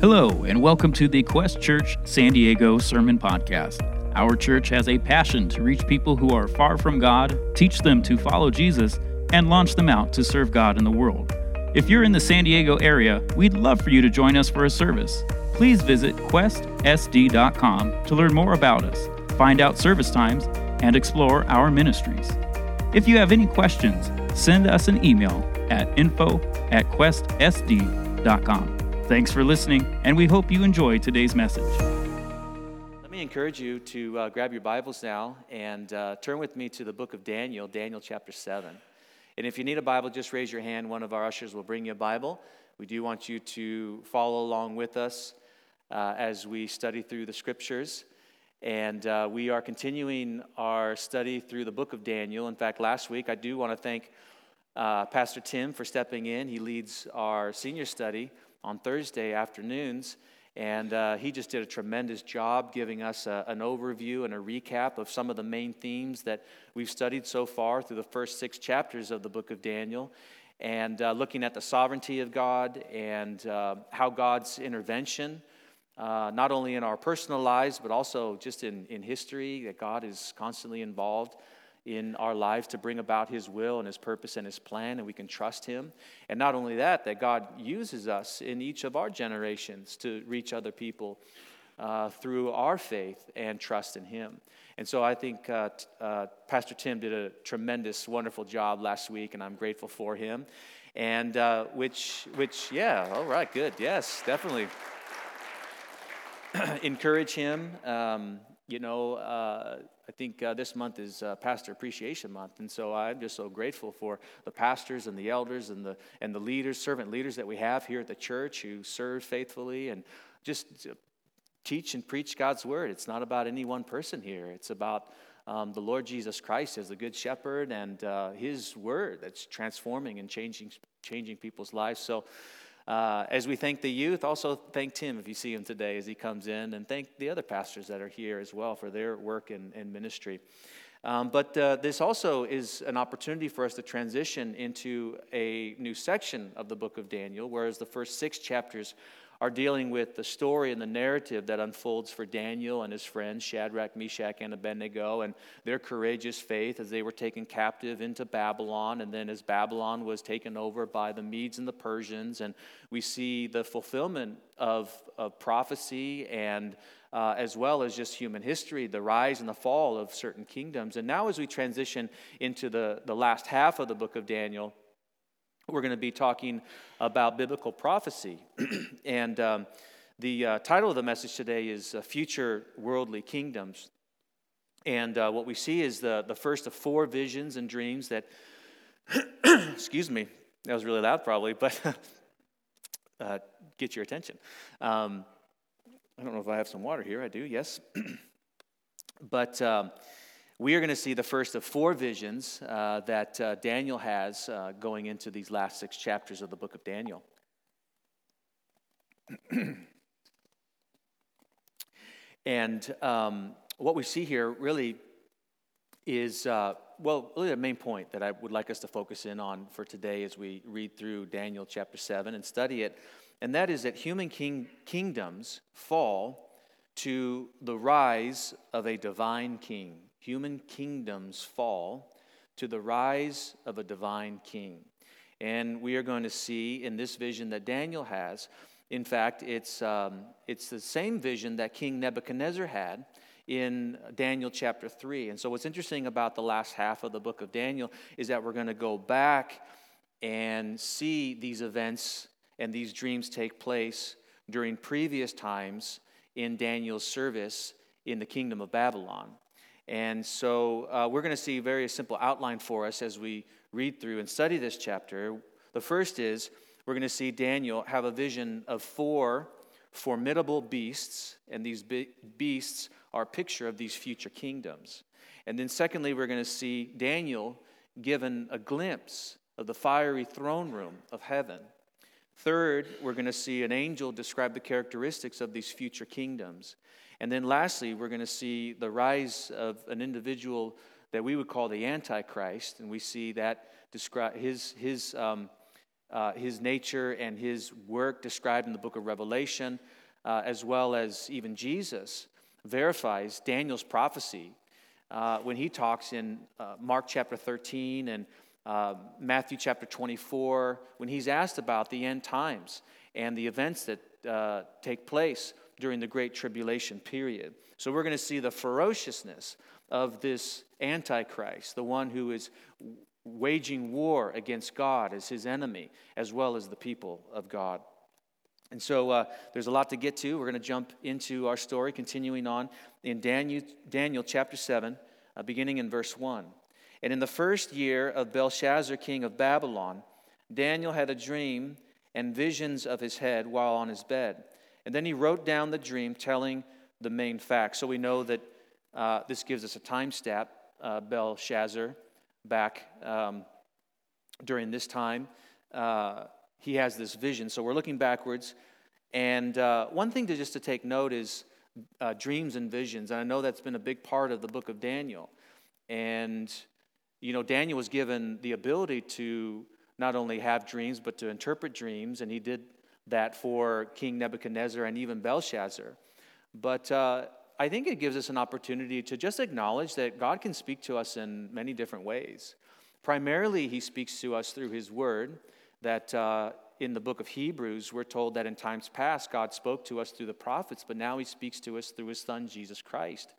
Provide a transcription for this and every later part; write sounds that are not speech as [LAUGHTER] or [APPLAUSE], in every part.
Hello, and welcome to the Quest Church San Diego Sermon Podcast. Our church has a passion to reach people who are far from God, teach them to follow Jesus, and launch them out to serve God in the world. If you're in the San Diego area, we'd love for you to join us for a service. Please visit questsd.com to learn more about us, find out service times, and explore our ministries. If you have any questions, send us an email at info at questsd.com. Thanks for listening, and we hope you enjoy today's message. Let me encourage you to uh, grab your Bibles now and uh, turn with me to the book of Daniel, Daniel chapter 7. And if you need a Bible, just raise your hand. One of our ushers will bring you a Bible. We do want you to follow along with us uh, as we study through the scriptures. And uh, we are continuing our study through the book of Daniel. In fact, last week, I do want to thank uh, Pastor Tim for stepping in. He leads our senior study on Thursday afternoons. And uh, he just did a tremendous job giving us a, an overview and a recap of some of the main themes that we've studied so far through the first six chapters of the book of Daniel. And uh, looking at the sovereignty of God and uh, how God's intervention, uh, not only in our personal lives, but also just in, in history, that God is constantly involved in our lives to bring about His will and His purpose and His plan, and we can trust Him. And not only that, that God uses us in each of our generations to reach other people uh, through our faith and trust in Him. And so I think uh, uh, Pastor Tim did a tremendous, wonderful job last week, and I'm grateful for him. And uh, which, which, yeah, all right, good, yes, definitely. [CLEARS THROAT] Encourage him. Um, you know, uh, I think uh, this month is uh, Pastor Appreciation Month, and so I'm just so grateful for the pastors and the elders and the and the leaders, servant leaders that we have here at the church who serve faithfully and just teach and preach God's word. It's not about any one person here. It's about um, the Lord Jesus Christ as the Good Shepherd and uh, His word that's transforming and changing changing people's lives. So. Uh, as we thank the youth, also thank Tim if you see him today as he comes in, and thank the other pastors that are here as well for their work and, and ministry. Um, but uh, this also is an opportunity for us to transition into a new section of the book of Daniel, whereas the first six chapters are dealing with the story and the narrative that unfolds for Daniel and his friends, Shadrach, Meshach, and Abednego, and their courageous faith as they were taken captive into Babylon, and then as Babylon was taken over by the Medes and the Persians. And we see the fulfillment of, of prophecy and uh, as well as just human history, the rise and the fall of certain kingdoms. And now, as we transition into the, the last half of the book of Daniel, we're going to be talking about biblical prophecy. [CLEARS THROAT] and um, the uh, title of the message today is uh, Future Worldly Kingdoms. And uh, what we see is the, the first of four visions and dreams that, [CLEARS THROAT] excuse me, that was really loud probably, but [LAUGHS] uh, get your attention. Um, I don't know if I have some water here. I do, yes. [CLEARS THROAT] but. Um, we are going to see the first of four visions uh, that uh, Daniel has uh, going into these last six chapters of the book of Daniel. [CLEARS THROAT] and um, what we see here really is, uh, well, really the main point that I would like us to focus in on for today as we read through Daniel chapter 7 and study it, and that is that human king- kingdoms fall to the rise of a divine king human kingdoms fall to the rise of a divine king. And we are going to see in this vision that Daniel has, in fact, it's, um, it's the same vision that King Nebuchadnezzar had in Daniel chapter 3. And so, what's interesting about the last half of the book of Daniel is that we're going to go back and see these events and these dreams take place during previous times in Daniel's service in the kingdom of Babylon. And so uh, we're going to see a very simple outline for us as we read through and study this chapter. The first is we're going to see Daniel have a vision of four formidable beasts, and these beasts are a picture of these future kingdoms. And then, secondly, we're going to see Daniel given a glimpse of the fiery throne room of heaven. Third, we're going to see an angel describe the characteristics of these future kingdoms. And then lastly, we're going to see the rise of an individual that we would call the Antichrist, and we see that describe his, his, um, uh, his nature and his work described in the book of Revelation, uh, as well as even Jesus, verifies Daniel's prophecy uh, when he talks in uh, Mark chapter 13 and uh, Matthew chapter 24, when he's asked about the end times and the events that uh, take place during the Great Tribulation period. So we're going to see the ferociousness of this Antichrist, the one who is waging war against God as his enemy, as well as the people of God. And so uh, there's a lot to get to. We're going to jump into our story, continuing on in Daniel, Daniel chapter 7, uh, beginning in verse 1. And in the first year of Belshazzar, king of Babylon, Daniel had a dream and visions of his head while on his bed. And then he wrote down the dream, telling the main facts. So we know that uh, this gives us a time step, uh, Belshazzar, back um, during this time. Uh, he has this vision. So we're looking backwards. And uh, one thing to just to take note is uh, dreams and visions. And I know that's been a big part of the book of Daniel. And, you know, Daniel was given the ability to not only have dreams, but to interpret dreams. And he did that for King Nebuchadnezzar and even Belshazzar. But uh, I think it gives us an opportunity to just acknowledge that God can speak to us in many different ways. Primarily, he speaks to us through his word, that uh, in the book of Hebrews, we're told that in times past, God spoke to us through the prophets, but now he speaks to us through his son, Jesus Christ.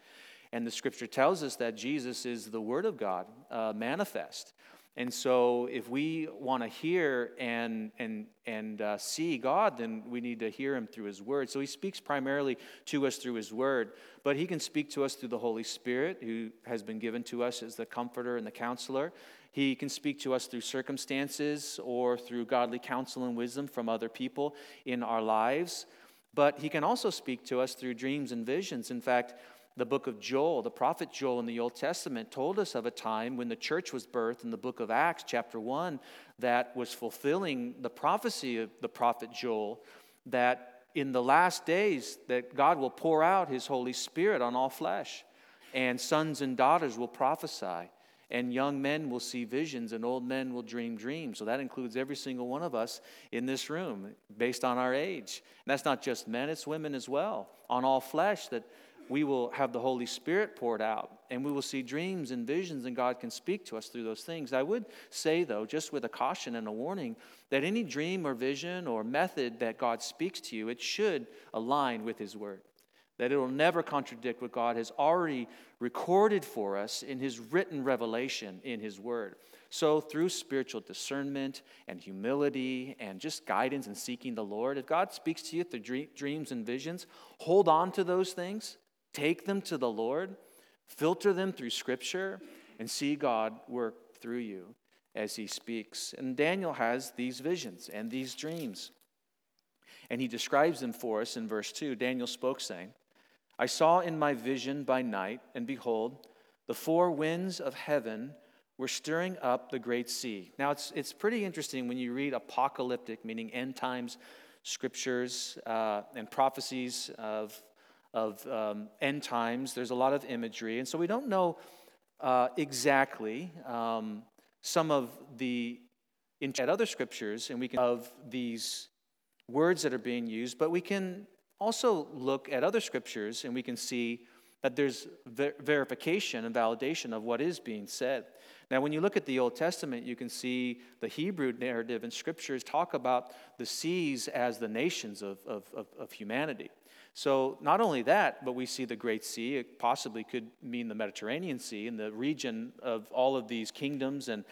And the scripture tells us that Jesus is the word of God uh, manifest. And so, if we want to hear and, and, and uh, see God, then we need to hear Him through His Word. So, He speaks primarily to us through His Word, but He can speak to us through the Holy Spirit, who has been given to us as the comforter and the counselor. He can speak to us through circumstances or through godly counsel and wisdom from other people in our lives. But He can also speak to us through dreams and visions. In fact, the book of Joel, the prophet Joel in the Old Testament, told us of a time when the church was birthed in the book of Acts, chapter 1, that was fulfilling the prophecy of the prophet Joel that in the last days that God will pour out his Holy Spirit on all flesh, and sons and daughters will prophesy, and young men will see visions, and old men will dream dreams. So that includes every single one of us in this room based on our age. And that's not just men, it's women as well, on all flesh that we will have the Holy Spirit poured out and we will see dreams and visions, and God can speak to us through those things. I would say, though, just with a caution and a warning, that any dream or vision or method that God speaks to you, it should align with His Word. That it will never contradict what God has already recorded for us in His written revelation in His Word. So, through spiritual discernment and humility and just guidance and seeking the Lord, if God speaks to you through dreams and visions, hold on to those things Take them to the Lord, filter them through Scripture, and see God work through you as He speaks. And Daniel has these visions and these dreams. And he describes them for us in verse 2. Daniel spoke, saying, I saw in my vision by night, and behold, the four winds of heaven were stirring up the great sea. Now, it's, it's pretty interesting when you read apocalyptic, meaning end times scriptures uh, and prophecies of of um, end times. There's a lot of imagery. And so we don't know uh, exactly um, some of the at other scriptures and we can of these words that are being used, but we can also look at other scriptures and we can see that there's ver- verification and validation of what is being said. Now, when you look at the Old Testament, you can see the Hebrew narrative and scriptures talk about the seas as the nations of, of, of, of humanity. So, not only that, but we see the Great Sea. It possibly could mean the Mediterranean Sea and the region of all of these kingdoms and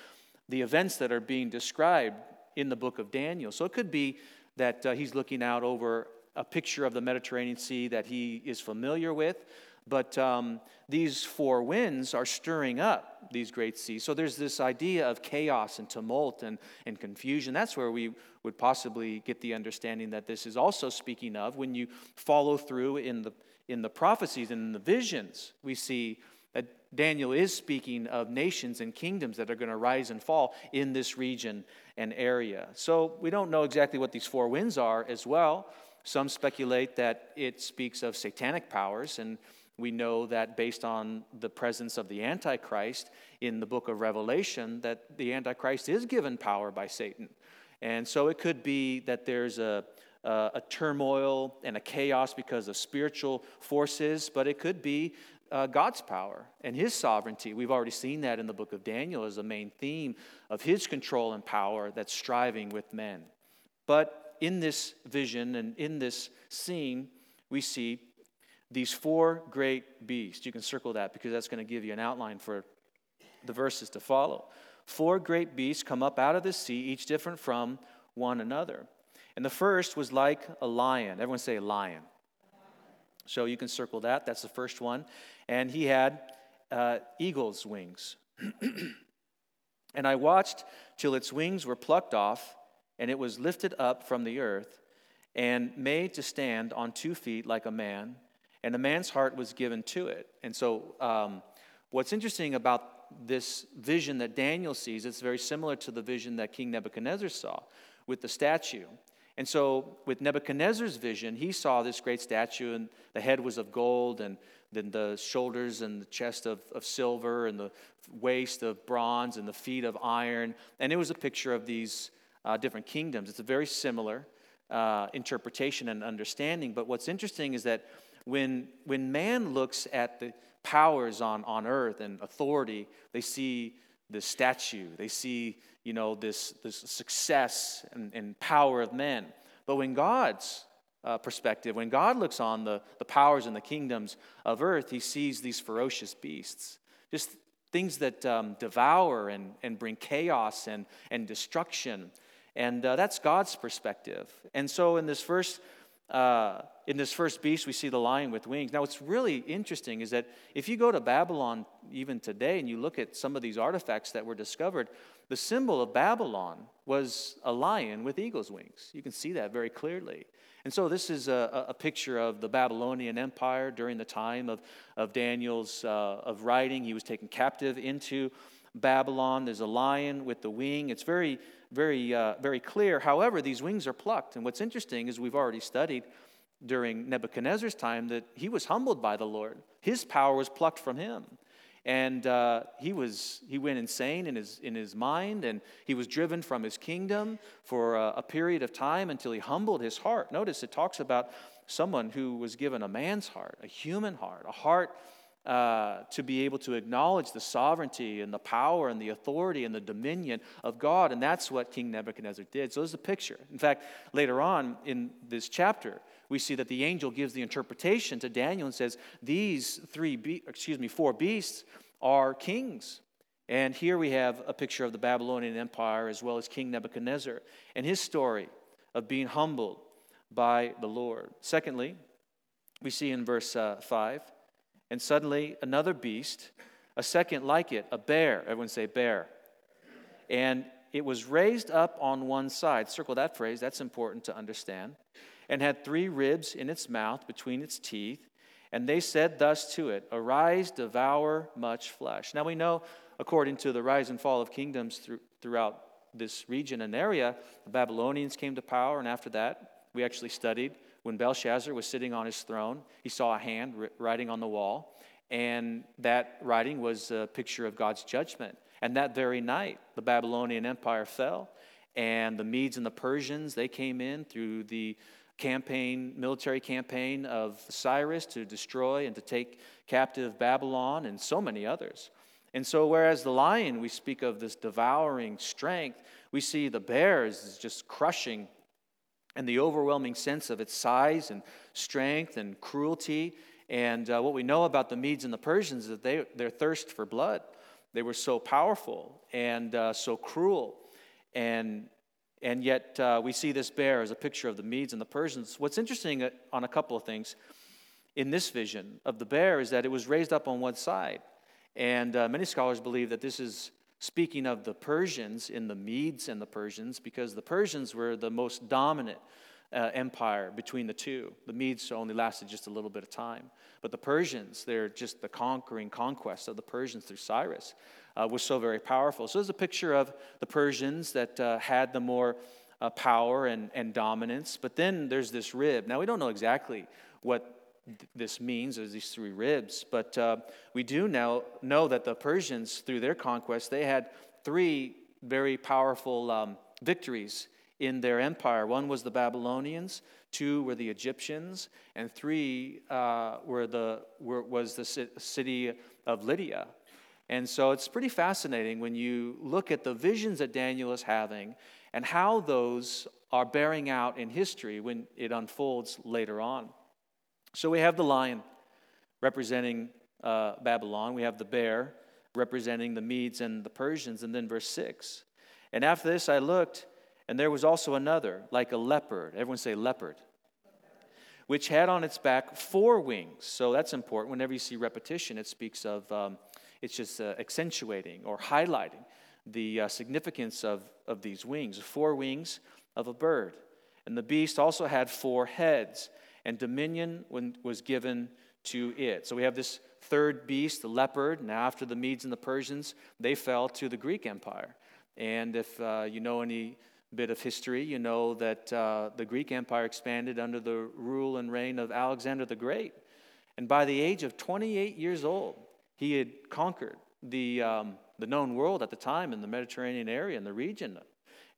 the events that are being described in the book of Daniel. So, it could be that uh, he's looking out over a picture of the Mediterranean Sea that he is familiar with. But um, these four winds are stirring up these great seas. So there's this idea of chaos and tumult and, and confusion. That's where we would possibly get the understanding that this is also speaking of when you follow through in the, in the prophecies and in the visions. We see that Daniel is speaking of nations and kingdoms that are going to rise and fall in this region and area. So we don't know exactly what these four winds are as well. Some speculate that it speaks of satanic powers and we know that based on the presence of the Antichrist in the book of Revelation, that the Antichrist is given power by Satan. And so it could be that there's a, a, a turmoil and a chaos because of spiritual forces, but it could be uh, God's power and His sovereignty. We've already seen that in the book of Daniel as a main theme of His control and power that's striving with men. But in this vision and in this scene, we see these four great beasts. You can circle that because that's going to give you an outline for the verses to follow. Four great beasts come up out of the sea, each different from one another. And the first was like a lion. Everyone say lion. So you can circle that. That's the first one. And he had uh, eagle's wings. [CLEARS THROAT] and I watched till its wings were plucked off, and it was lifted up from the earth, and made to stand on two feet like a man, and a man's heart was given to it. And so, um, what's interesting about this vision that Daniel sees, it's very similar to the vision that King Nebuchadnezzar saw with the statue. And so, with Nebuchadnezzar's vision, he saw this great statue, and the head was of gold, and then the shoulders and the chest of, of silver, and the waist of bronze, and the feet of iron. And it was a picture of these uh, different kingdoms. It's a very similar uh, interpretation and understanding. But what's interesting is that when, when man looks at the powers on, on earth and authority, they see the statue, they see you know, this, this success and, and power of men. But when God's uh, perspective, when God looks on the, the powers and the kingdoms of earth, he sees these ferocious beasts, just things that um, devour and, and bring chaos and, and destruction. And uh, that's God's perspective. And so in this first uh, in this first beast, we see the lion with wings. Now, what's really interesting is that if you go to Babylon even today and you look at some of these artifacts that were discovered, the symbol of Babylon was a lion with eagle's wings. You can see that very clearly. And so, this is a, a picture of the Babylonian Empire during the time of, of Daniel's uh, of writing. He was taken captive into Babylon. There's a lion with the wing. It's very, very, uh, very clear. However, these wings are plucked. And what's interesting is we've already studied during Nebuchadnezzar's time that he was humbled by the Lord. His power was plucked from him. And uh, he, was, he went insane in his, in his mind, and he was driven from his kingdom for a, a period of time until he humbled his heart. Notice it talks about someone who was given a man's heart, a human heart, a heart uh, to be able to acknowledge the sovereignty and the power and the authority and the dominion of God. And that's what King Nebuchadnezzar did. So there's a picture. In fact, later on in this chapter, we see that the angel gives the interpretation to Daniel and says, These three, be- excuse me, four beasts are kings. And here we have a picture of the Babylonian Empire as well as King Nebuchadnezzar and his story of being humbled by the Lord. Secondly, we see in verse uh, 5 and suddenly another beast, a second like it, a bear. Everyone say bear. And it was raised up on one side. Circle that phrase, that's important to understand. And had three ribs in its mouth between its teeth. And they said thus to it, Arise, devour much flesh. Now we know, according to the rise and fall of kingdoms through, throughout this region and area, the Babylonians came to power, and after that, we actually studied when Belshazzar was sitting on his throne, he saw a hand writing on the wall, and that writing was a picture of God's judgment. And that very night, the Babylonian Empire fell, and the Medes and the Persians, they came in through the campaign, military campaign of Cyrus to destroy and to take captive Babylon and so many others. And so, whereas the lion, we speak of this devouring strength, we see the bear is just crushing and the overwhelming sense of its size and strength and cruelty. And uh, what we know about the Medes and the Persians is that they, their thirst for blood. They were so powerful and uh, so cruel. And, and yet uh, we see this bear as a picture of the Medes and the Persians. What's interesting uh, on a couple of things in this vision of the bear is that it was raised up on one side. And uh, many scholars believe that this is speaking of the Persians in the Medes and the Persians, because the Persians were the most dominant uh, empire between the two. The Medes only lasted just a little bit of time. But the Persians, they're just the conquering conquest of the Persians through Cyrus, uh, was so very powerful. So there's a picture of the Persians that uh, had the more uh, power and, and dominance. But then there's this rib. Now, we don't know exactly what this means. There's these three ribs. But uh, we do now know that the Persians, through their conquest, they had three very powerful um, victories in their empire. One was the Babylonians, two were the Egyptians, and three uh, were the, were, was the city of Lydia. And so it's pretty fascinating when you look at the visions that Daniel is having and how those are bearing out in history when it unfolds later on. So we have the lion representing uh, Babylon, we have the bear representing the Medes and the Persians, and then verse 6. And after this I looked, and there was also another, like a leopard. Everyone say leopard. Which had on its back four wings. So that's important. Whenever you see repetition, it speaks of, um, it's just uh, accentuating or highlighting the uh, significance of, of these wings. Four wings of a bird. And the beast also had four heads, and dominion was given to it. So we have this third beast, the leopard. Now, after the Medes and the Persians, they fell to the Greek Empire. And if uh, you know any bit of history, you know that uh, the Greek Empire expanded under the rule and reign of Alexander the Great. And by the age of 28 years old, he had conquered the, um, the known world at the time in the Mediterranean area and the region.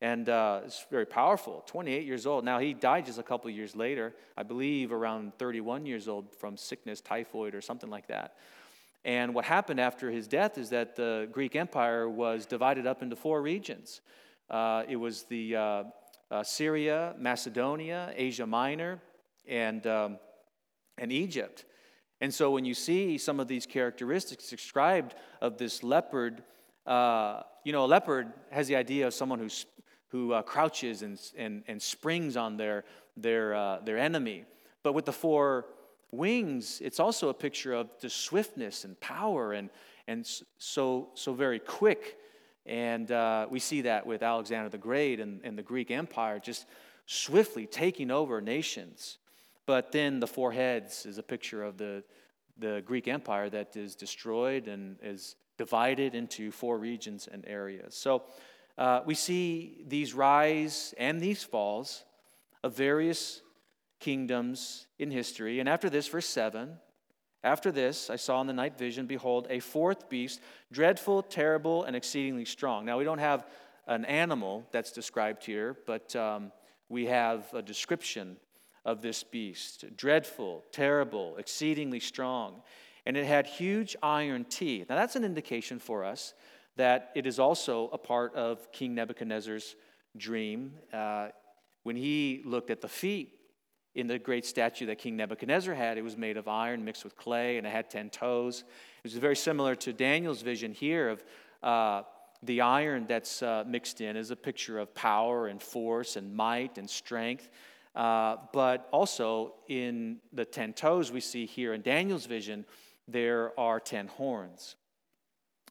And uh, it's very powerful, 28 years old. Now, he died just a couple years later, I believe around 31 years old from sickness, typhoid, or something like that. And what happened after his death is that the Greek Empire was divided up into four regions. Uh, it was the uh, uh, Syria, Macedonia, Asia Minor, and, um, and Egypt. And so when you see some of these characteristics described of this leopard, uh, you know, a leopard has the idea of someone who's, who uh, crouches and, and, and springs on their, their, uh, their enemy. But with the four wings, it's also a picture of the swiftness and power and, and so, so very quick and uh, we see that with Alexander the Great and, and the Greek Empire just swiftly taking over nations. But then the four heads is a picture of the, the Greek Empire that is destroyed and is divided into four regions and areas. So uh, we see these rise and these falls of various kingdoms in history. And after this, verse 7 after this, I saw in the night vision, behold, a fourth beast, dreadful, terrible, and exceedingly strong. Now, we don't have an animal that's described here, but um, we have a description of this beast dreadful, terrible, exceedingly strong. And it had huge iron teeth. Now, that's an indication for us that it is also a part of King Nebuchadnezzar's dream. Uh, when he looked at the feet in the great statue that King Nebuchadnezzar had. It was made of iron mixed with clay, and it had 10 toes. It was very similar to Daniel's vision here of uh, the iron that's uh, mixed in is a picture of power and force and might and strength. Uh, but also in the 10 toes we see here in Daniel's vision, there are 10 horns.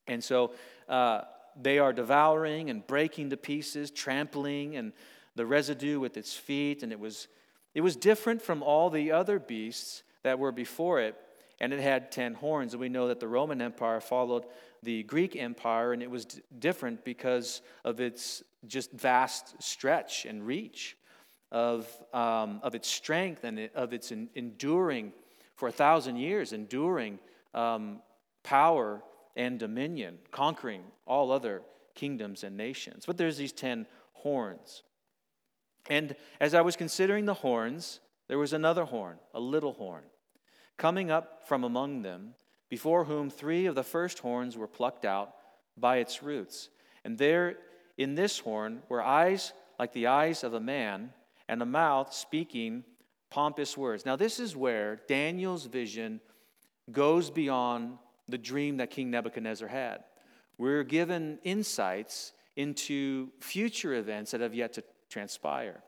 And so uh, they are devouring and breaking to pieces, trampling, and the residue with its feet, and it was it was different from all the other beasts that were before it, and it had 10 horns. And we know that the Roman Empire followed the Greek Empire, and it was d- different because of its just vast stretch and reach, of, um, of its strength and it, of its in, enduring for a thousand years, enduring um, power and dominion, conquering all other kingdoms and nations. But there's these 10 horns. And as I was considering the horns, there was another horn, a little horn, coming up from among them, before whom three of the first horns were plucked out by its roots. And there in this horn were eyes like the eyes of a man, and a mouth speaking pompous words. Now, this is where Daniel's vision goes beyond the dream that King Nebuchadnezzar had. We're given insights into future events that have yet to transpire.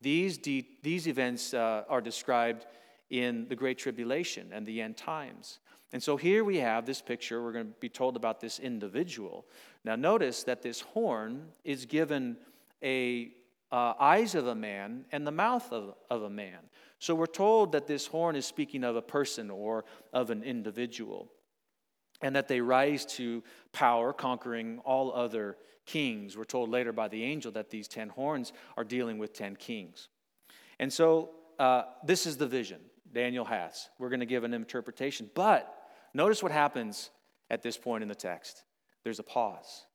These, de- these events uh, are described in the Great Tribulation and the end times. And so here we have this picture. We're going to be told about this individual. Now, notice that this horn is given a uh, eyes of a man and the mouth of, of a man. So we're told that this horn is speaking of a person or of an individual, and that they rise to power, conquering all other kings. We're told later by the angel that these 10 horns are dealing with 10 kings. And so uh, this is the vision Daniel has. We're going to give an interpretation. But notice what happens at this point in the text there's a pause.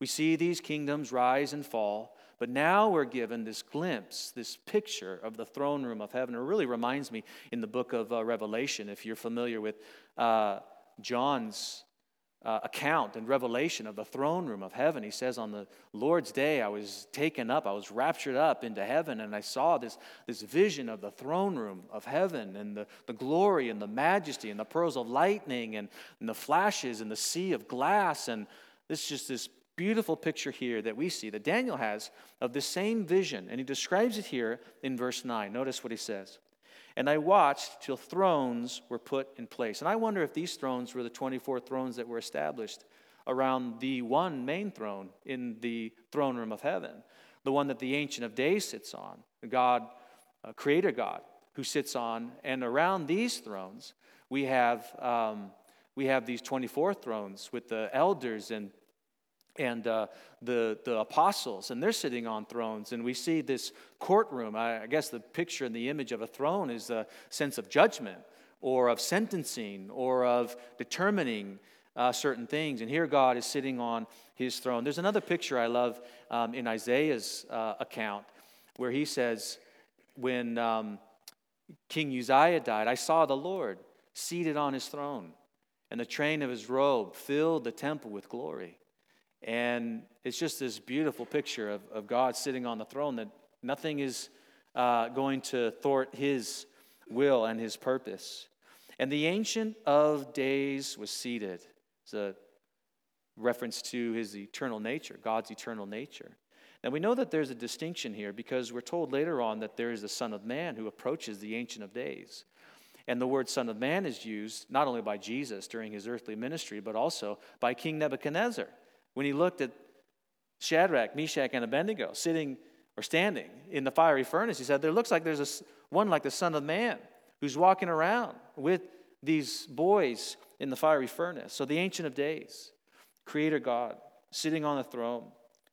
We see these kingdoms rise and fall, But now we're given this glimpse, this picture of the throne room of heaven. It really reminds me in the book of uh, Revelation, if you're familiar with uh, John's uh, account and revelation of the throne room of heaven. He says, On the Lord's day, I was taken up, I was raptured up into heaven, and I saw this, this vision of the throne room of heaven and the, the glory and the majesty and the pearls of lightning and, and the flashes and the sea of glass. And this is just this beautiful picture here that we see that Daniel has of the same vision. And he describes it here in verse 9. Notice what he says. And I watched till thrones were put in place. And I wonder if these thrones were the 24 thrones that were established around the one main throne in the throne room of heaven, the one that the Ancient of Days sits on, the God, uh, Creator God, who sits on. And around these thrones, we have, um, we have these 24 thrones with the elders and and uh, the, the apostles, and they're sitting on thrones. And we see this courtroom. I, I guess the picture and the image of a throne is a sense of judgment or of sentencing or of determining uh, certain things. And here God is sitting on his throne. There's another picture I love um, in Isaiah's uh, account where he says, When um, King Uzziah died, I saw the Lord seated on his throne, and the train of his robe filled the temple with glory. And it's just this beautiful picture of, of God sitting on the throne that nothing is uh, going to thwart his will and his purpose. And the Ancient of Days was seated. It's a reference to his eternal nature, God's eternal nature. Now we know that there's a distinction here because we're told later on that there is the Son of Man who approaches the Ancient of Days. And the word Son of Man is used not only by Jesus during his earthly ministry, but also by King Nebuchadnezzar when he looked at Shadrach, Meshach, and Abednego sitting or standing in the fiery furnace, he said, There looks like there's a, one like the Son of Man who's walking around with these boys in the fiery furnace. So the Ancient of Days, Creator God, sitting on the throne,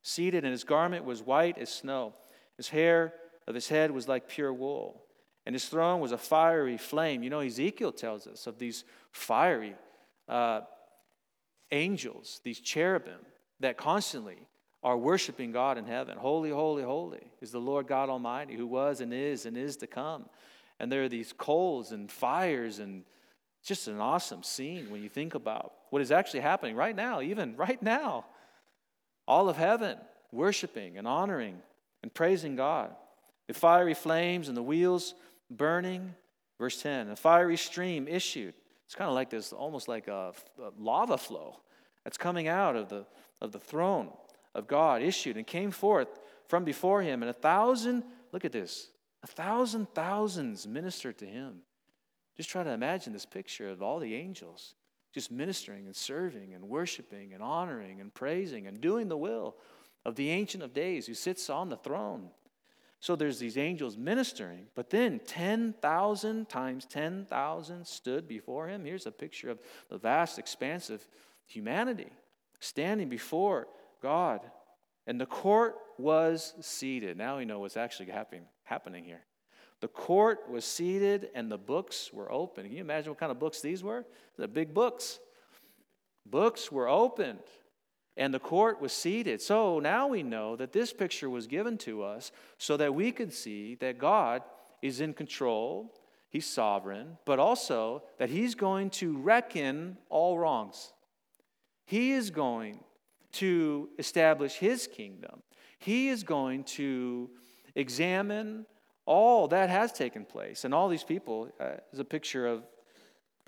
seated, and his garment was white as snow. His hair of his head was like pure wool. And his throne was a fiery flame. You know, Ezekiel tells us of these fiery uh, angels, these cherubim, that constantly are worshiping God in heaven. Holy, holy, holy is the Lord God Almighty, who was and is and is to come. And there are these coals and fires, and just an awesome scene when you think about what is actually happening right now, even right now. All of heaven worshiping and honoring and praising God. The fiery flames and the wheels burning. Verse 10 A fiery stream issued it's kind of like this, almost like a, a lava flow that's coming out of the, of the throne of God, issued and came forth from before him. And a thousand, look at this, a thousand thousands ministered to him. Just try to imagine this picture of all the angels just ministering and serving and worshiping and honoring and praising and doing the will of the Ancient of Days who sits on the throne. So there's these angels ministering, but then 10,000 times 10,000 stood before him. Here's a picture of the vast expanse of humanity standing before God. And the court was seated. Now we know what's actually happening, happening here. The court was seated and the books were open. Can you imagine what kind of books these were? The big books. Books were opened and the court was seated. So now we know that this picture was given to us so that we could see that God is in control, He's sovereign, but also that He's going to reckon all wrongs. He is going to establish His kingdom, He is going to examine all that has taken place. And all these people uh, is a picture of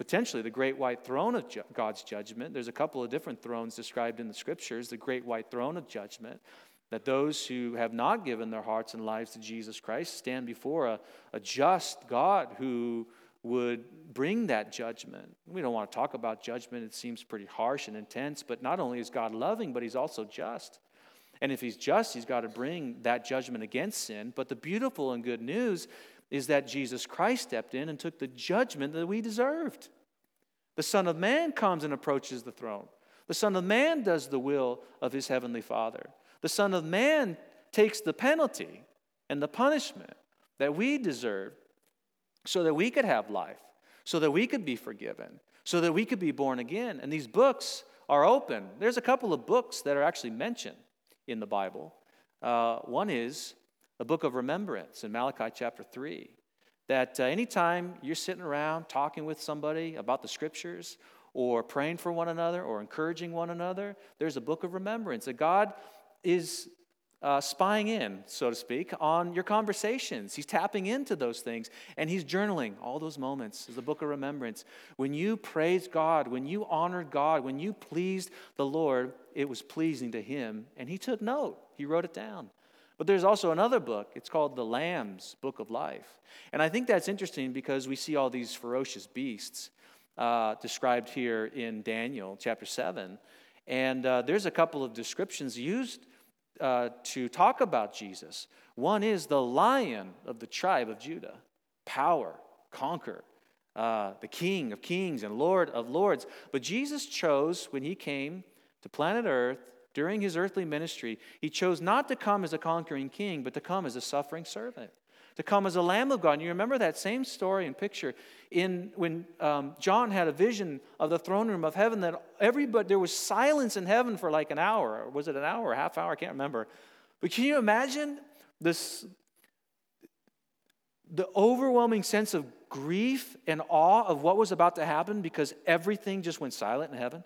potentially the great white throne of ju- God's judgment. There's a couple of different thrones described in the scriptures the great white throne of judgment, that those who have not given their hearts and lives to Jesus Christ stand before a, a just God who would bring that judgment. We don't want to talk about judgment, it seems pretty harsh and intense, but not only is God loving, but He's also just. And if He's just, He's got to bring that judgment against sin. But the beautiful and good news is that Jesus Christ stepped in and took the judgment that we deserved. The Son of Man comes and approaches the throne. The Son of Man does the will of his heavenly Father. The Son of Man takes the penalty and the punishment that we deserve so that we could have life, so that we could be forgiven, so that we could be born again. And these books are open. There's a couple of books that are actually mentioned in the Bible Uh, one is the book of remembrance in Malachi chapter 3. That uh, anytime you're sitting around talking with somebody about the scriptures or praying for one another or encouraging one another, there's a book of remembrance that God is uh, spying in, so to speak, on your conversations. He's tapping into those things and he's journaling all those moments. There's a book of remembrance. When you praised God, when you honored God, when you pleased the Lord, it was pleasing to him and he took note. He wrote it down. But there's also another book. It's called the Lamb's Book of Life. And I think that's interesting because we see all these ferocious beasts uh, described here in Daniel chapter 7. And uh, there's a couple of descriptions used uh, to talk about Jesus. One is the lion of the tribe of Judah, power, conquer, uh, the king of kings and lord of lords. But Jesus chose, when he came to planet Earth during his earthly ministry, he chose not to come as a conquering king, but to come as a suffering servant to come as a Lamb of God. And you remember that same story and picture in when um, John had a vision of the throne room of heaven that everybody there was silence in heaven for like an hour. Was it an hour or half hour? I can't remember. But can you imagine this? The overwhelming sense of grief and awe of what was about to happen because everything just went silent in heaven.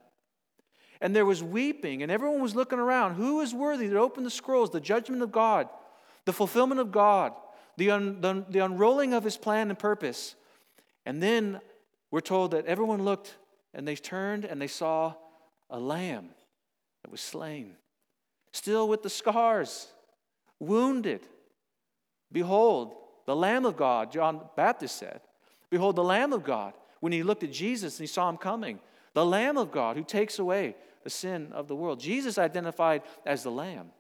And there was weeping, and everyone was looking around. Who is worthy to open the scrolls, the judgment of God, the fulfillment of God? the, un, the, the unrolling of his plan and purpose. And then we're told that everyone looked and they turned and they saw a lamb that was slain, still with the scars, wounded. Behold, the Lamb of God, John Baptist said. Behold, the Lamb of God, when he looked at Jesus and he saw him coming, the Lamb of God who takes away the sin of the world. Jesus identified as the Lamb,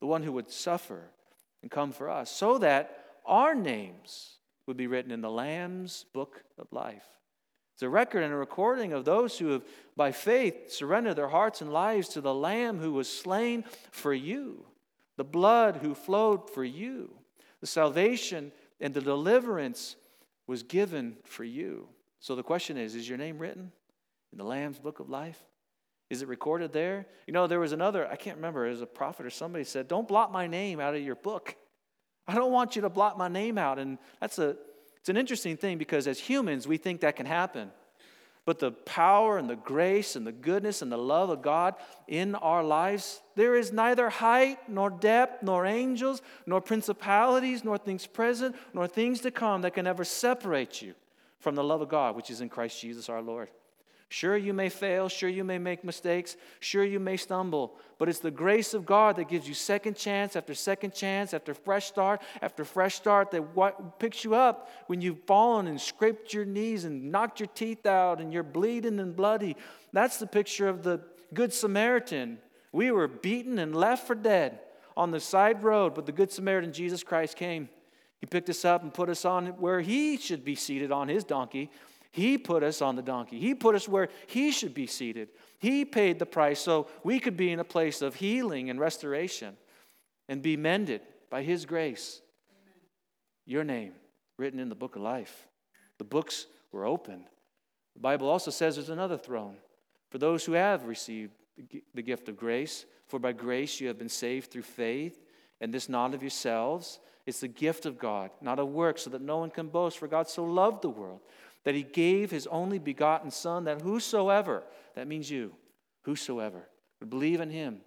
the one who would suffer and come for us, so that our names would be written in the Lamb's book of life. It's a record and a recording of those who have, by faith, surrendered their hearts and lives to the Lamb who was slain for you, the blood who flowed for you. The salvation and the deliverance was given for you. So the question is Is your name written in the Lamb's book of life? Is it recorded there? You know, there was another, I can't remember, it was a prophet or somebody said, Don't blot my name out of your book. I don't want you to blot my name out. And that's a, it's an interesting thing because as humans, we think that can happen. But the power and the grace and the goodness and the love of God in our lives, there is neither height nor depth nor angels nor principalities nor things present nor things to come that can ever separate you from the love of God, which is in Christ Jesus our Lord. Sure, you may fail. Sure, you may make mistakes. Sure, you may stumble. But it's the grace of God that gives you second chance after second chance, after fresh start after fresh start, that what picks you up when you've fallen and scraped your knees and knocked your teeth out and you're bleeding and bloody. That's the picture of the Good Samaritan. We were beaten and left for dead on the side road, but the Good Samaritan, Jesus Christ, came. He picked us up and put us on where he should be seated on his donkey he put us on the donkey. He put us where He should be seated. He paid the price so we could be in a place of healing and restoration and be mended by His grace. Your name written in the book of life. The books were opened. The Bible also says there's another throne for those who have received the gift of grace. For by grace you have been saved through faith, and this not of yourselves. It's the gift of God, not a work, so that no one can boast. For God so loved the world that he gave his only begotten Son, that whosoever, that means you, whosoever, would believe in him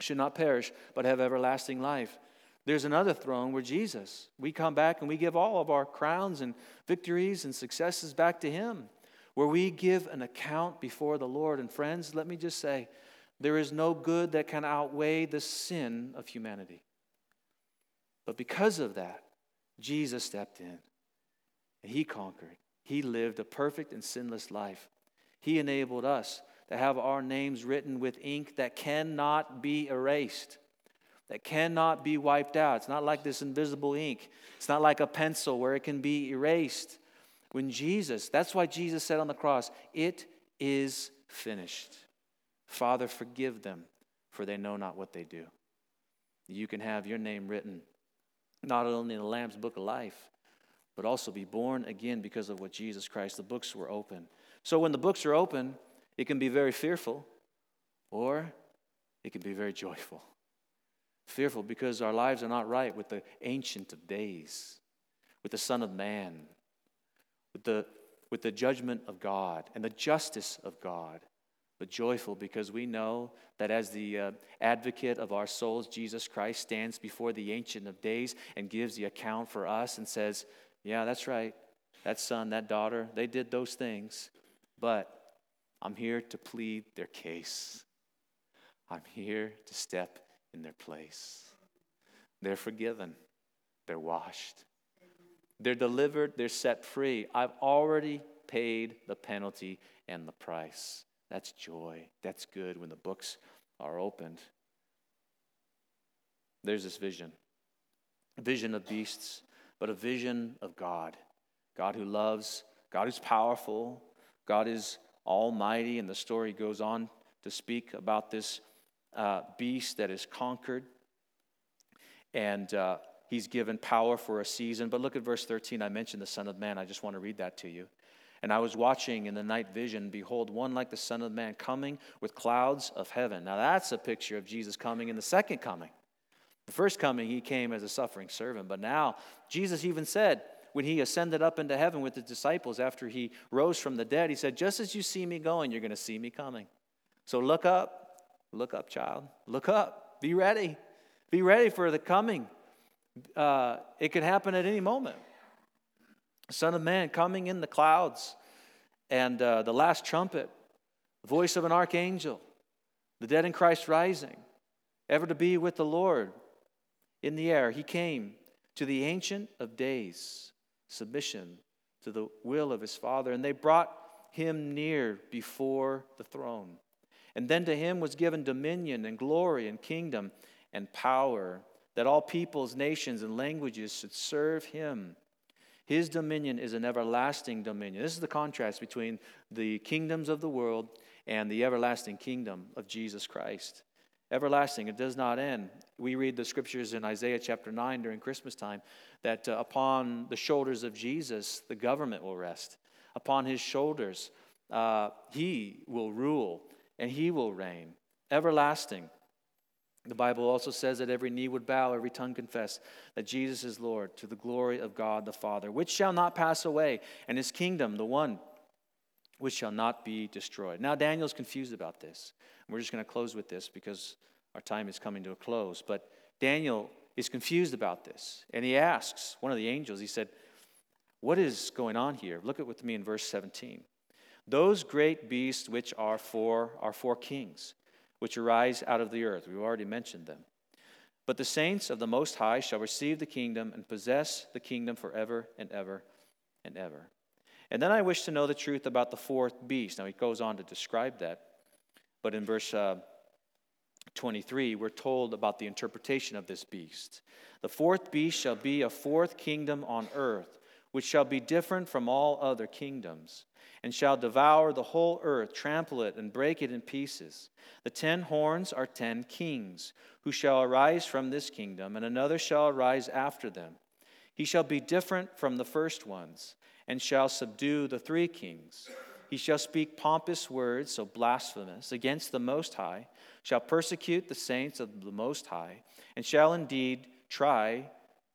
should not perish, but have everlasting life. There's another throne where Jesus, we come back and we give all of our crowns and victories and successes back to him, where we give an account before the Lord. And friends, let me just say, there is no good that can outweigh the sin of humanity. But because of that, Jesus stepped in and he conquered. He lived a perfect and sinless life. He enabled us to have our names written with ink that cannot be erased, that cannot be wiped out. It's not like this invisible ink, it's not like a pencil where it can be erased. When Jesus, that's why Jesus said on the cross, It is finished. Father, forgive them, for they know not what they do. You can have your name written not only in the Lamb's book of life, but also be born again because of what Jesus Christ, the books were open. So when the books are open, it can be very fearful or it can be very joyful. fearful because our lives are not right with the Ancient of Days, with the Son of Man, with the, with the judgment of God and the justice of God. But joyful because we know that as the uh, advocate of our souls, Jesus Christ stands before the Ancient of Days and gives the account for us and says, Yeah, that's right. That son, that daughter, they did those things, but I'm here to plead their case. I'm here to step in their place. They're forgiven, they're washed, they're delivered, they're set free. I've already paid the penalty and the price. That's joy. That's good when the books are opened. There's this vision vision of beasts, but a vision of God. God who loves, God who's powerful, God is almighty. And the story goes on to speak about this uh, beast that is conquered. And uh, he's given power for a season. But look at verse 13. I mentioned the Son of Man. I just want to read that to you. And I was watching in the night vision, behold, one like the Son of Man coming with clouds of heaven. Now that's a picture of Jesus coming in the second coming. The first coming, he came as a suffering servant. But now, Jesus even said, when he ascended up into heaven with the disciples after he rose from the dead, he said, Just as you see me going, you're going to see me coming. So look up, Look up, child. Look up. Be ready. Be ready for the coming. Uh, it can happen at any moment. Son of Man coming in the clouds, and uh, the last trumpet, the voice of an archangel, the dead in Christ rising, ever to be with the Lord in the air. He came to the Ancient of Days, submission to the will of his Father, and they brought him near before the throne. And then to him was given dominion and glory and kingdom and power, that all peoples, nations, and languages should serve him. His dominion is an everlasting dominion. This is the contrast between the kingdoms of the world and the everlasting kingdom of Jesus Christ. Everlasting, it does not end. We read the scriptures in Isaiah chapter 9 during Christmas time that uh, upon the shoulders of Jesus, the government will rest. Upon his shoulders, uh, he will rule and he will reign, everlasting. The Bible also says that every knee would bow, every tongue confess that Jesus is Lord to the glory of God the Father, which shall not pass away, and his kingdom, the one which shall not be destroyed. Now, Daniel's confused about this. We're just going to close with this because our time is coming to a close. But Daniel is confused about this, and he asks one of the angels, he said, What is going on here? Look at with me in verse 17. Those great beasts which are four are four kings, which arise out of the earth. We've already mentioned them. But the saints of the Most High shall receive the kingdom and possess the kingdom forever and ever and ever. And then I wish to know the truth about the fourth beast. Now he goes on to describe that. But in verse uh, 23, we're told about the interpretation of this beast. The fourth beast shall be a fourth kingdom on earth, which shall be different from all other kingdoms and shall devour the whole earth, trample it, and break it in pieces. The ten horns are ten kings, who shall arise from this kingdom, and another shall arise after them. He shall be different from the first ones, and shall subdue the three kings. He shall speak pompous words, so blasphemous, against the Most High, shall persecute the saints of the Most High, and shall indeed try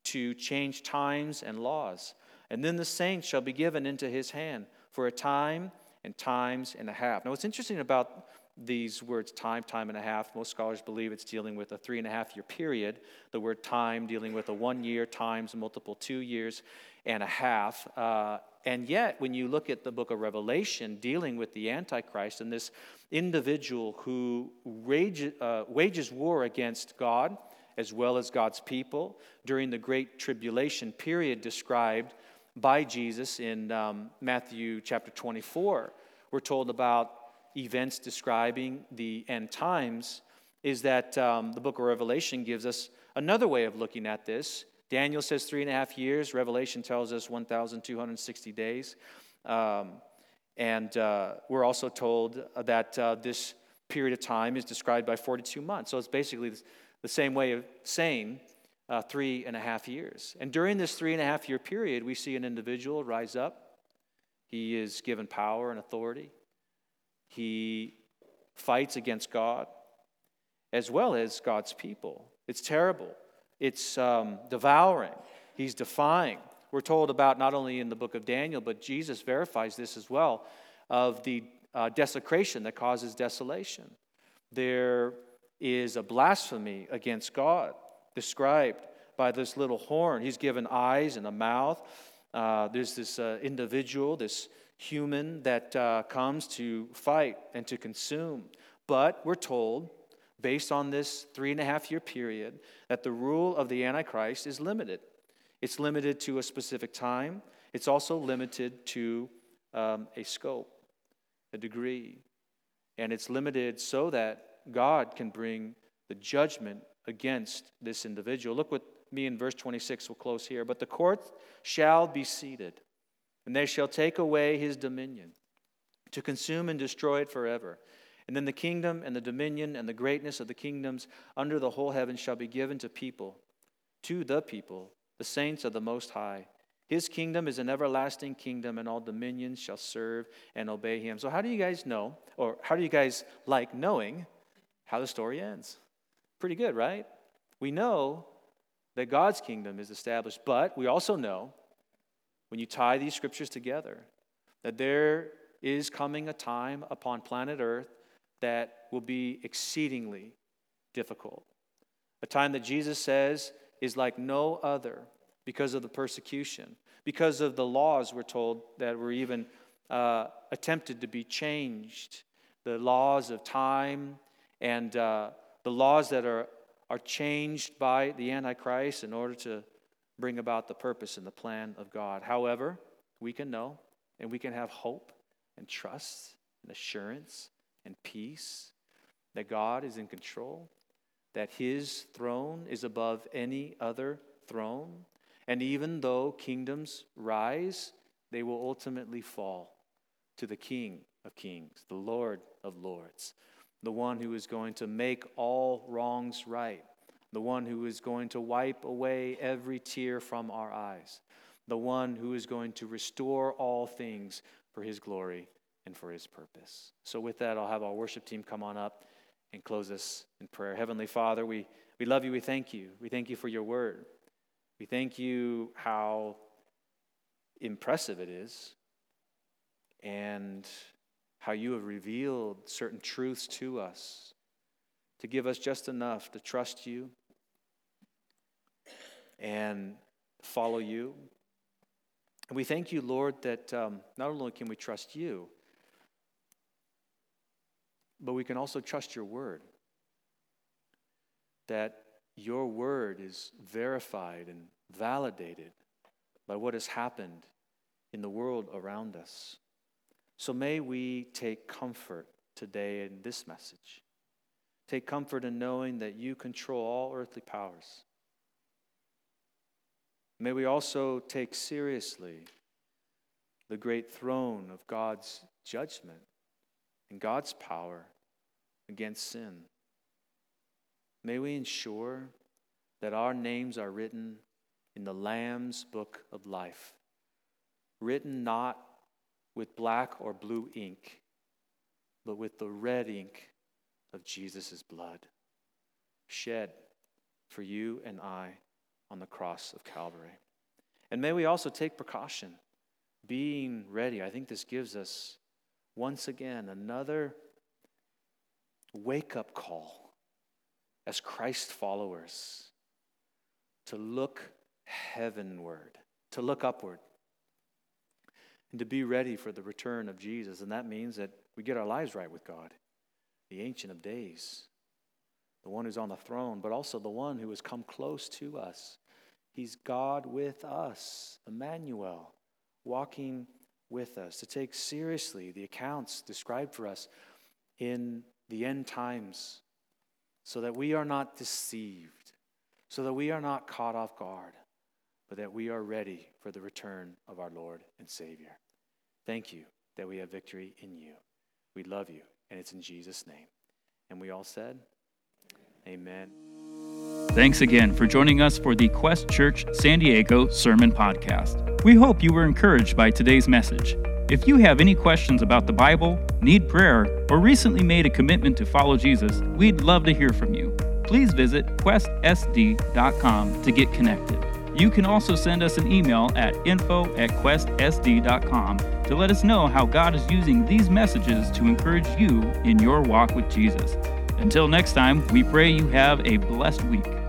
to change times and laws. And then the saints shall be given into his hand for a time and times and a half. Now, what's interesting about these words, time, time and a half, most scholars believe it's dealing with a three and a half year period. The word time dealing with a one year, times, multiple two years and a half. Uh, and yet, when you look at the book of Revelation dealing with the Antichrist and this individual who rage, uh, wages war against God as well as God's people during the Great Tribulation period described by Jesus in um, Matthew chapter 24. We're told about events describing the end times, is that um, the book of Revelation gives us another way of looking at this. Daniel says three and a half years, Revelation tells us 1,260 days. Um, and uh, we're also told that uh, this period of time is described by 42 months. So it's basically the same way of saying uh, three and a half years. And during this three and a half year period, we see an individual rise up. He is given power and authority. He fights against God as well as God's people. It's terrible. It's um, devouring. He's defying. We're told about not only in the book of Daniel, but Jesus verifies this as well of the uh, desecration that causes desolation. There is a blasphemy against God described by this little horn. He's given eyes and a mouth. Uh, there's this uh, individual, this human that uh, comes to fight and to consume. But we're told, based on this three and a half year period, that the rule of the Antichrist is limited. It's limited to a specific time, it's also limited to um, a scope, a degree. And it's limited so that God can bring the judgment against this individual. Look what me in verse 26 will close here. But the court shall be seated, and they shall take away his dominion, to consume and destroy it forever. And then the kingdom and the dominion and the greatness of the kingdoms under the whole heaven shall be given to people, to the people, the saints of the Most High. His kingdom is an everlasting kingdom, and all dominions shall serve and obey him. So, how do you guys know, or how do you guys like knowing how the story ends? Pretty good, right? We know that God's kingdom is established, but we also know when you tie these scriptures together that there is coming a time upon planet Earth that will be exceedingly difficult. A time that Jesus says is like no other because of the persecution, because of the laws, we're told, that were even uh, attempted to be changed, the laws of time and uh, the laws that are, are changed by the Antichrist in order to bring about the purpose and the plan of God. However, we can know and we can have hope and trust and assurance and peace that God is in control, that his throne is above any other throne. And even though kingdoms rise, they will ultimately fall to the King of kings, the Lord of lords the one who is going to make all wrongs right, the one who is going to wipe away every tear from our eyes, the one who is going to restore all things for his glory and for his purpose. So, with that, I'll have our worship team come on up and close us in prayer. Heavenly Father, we, we love you. We thank you. We thank you for your word. We thank you how impressive it is and how you have revealed certain truths to us to give us just enough to trust you and follow you. And we thank you, Lord, that um, not only can we trust you, but we can also trust your word. That your word is verified and validated by what has happened in the world around us. So may we take comfort today in this message. Take comfort in knowing that you control all earthly powers. May we also take seriously the great throne of God's judgment and God's power against sin. May we ensure that our names are written in the Lamb's book of life, written not with black or blue ink, but with the red ink of Jesus' blood, shed for you and I on the cross of Calvary. And may we also take precaution, being ready. I think this gives us, once again, another wake up call as Christ followers to look heavenward, to look upward and to be ready for the return of Jesus. And that means that we get our lives right with God, the Ancient of Days, the one who's on the throne, but also the one who has come close to us. He's God with us, Emmanuel, walking with us, to take seriously the accounts described for us in the end times, so that we are not deceived, so that we are not caught off guard but that we are ready for the return of our Lord and Savior. Thank you that we have victory in you. We love you, and it's in Jesus' name. And we all said, Amen. Thanks again for joining us for the Quest Church San Diego Sermon Podcast. We hope you were encouraged by today's message. If you have any questions about the Bible, need prayer, or recently made a commitment to follow Jesus, we'd love to hear from you please visit questsd.com to get connected. You can also send us an email at info at questsd.com to let us know how God is using these messages to encourage you in your walk with Jesus. Until next time, we pray you have a blessed week.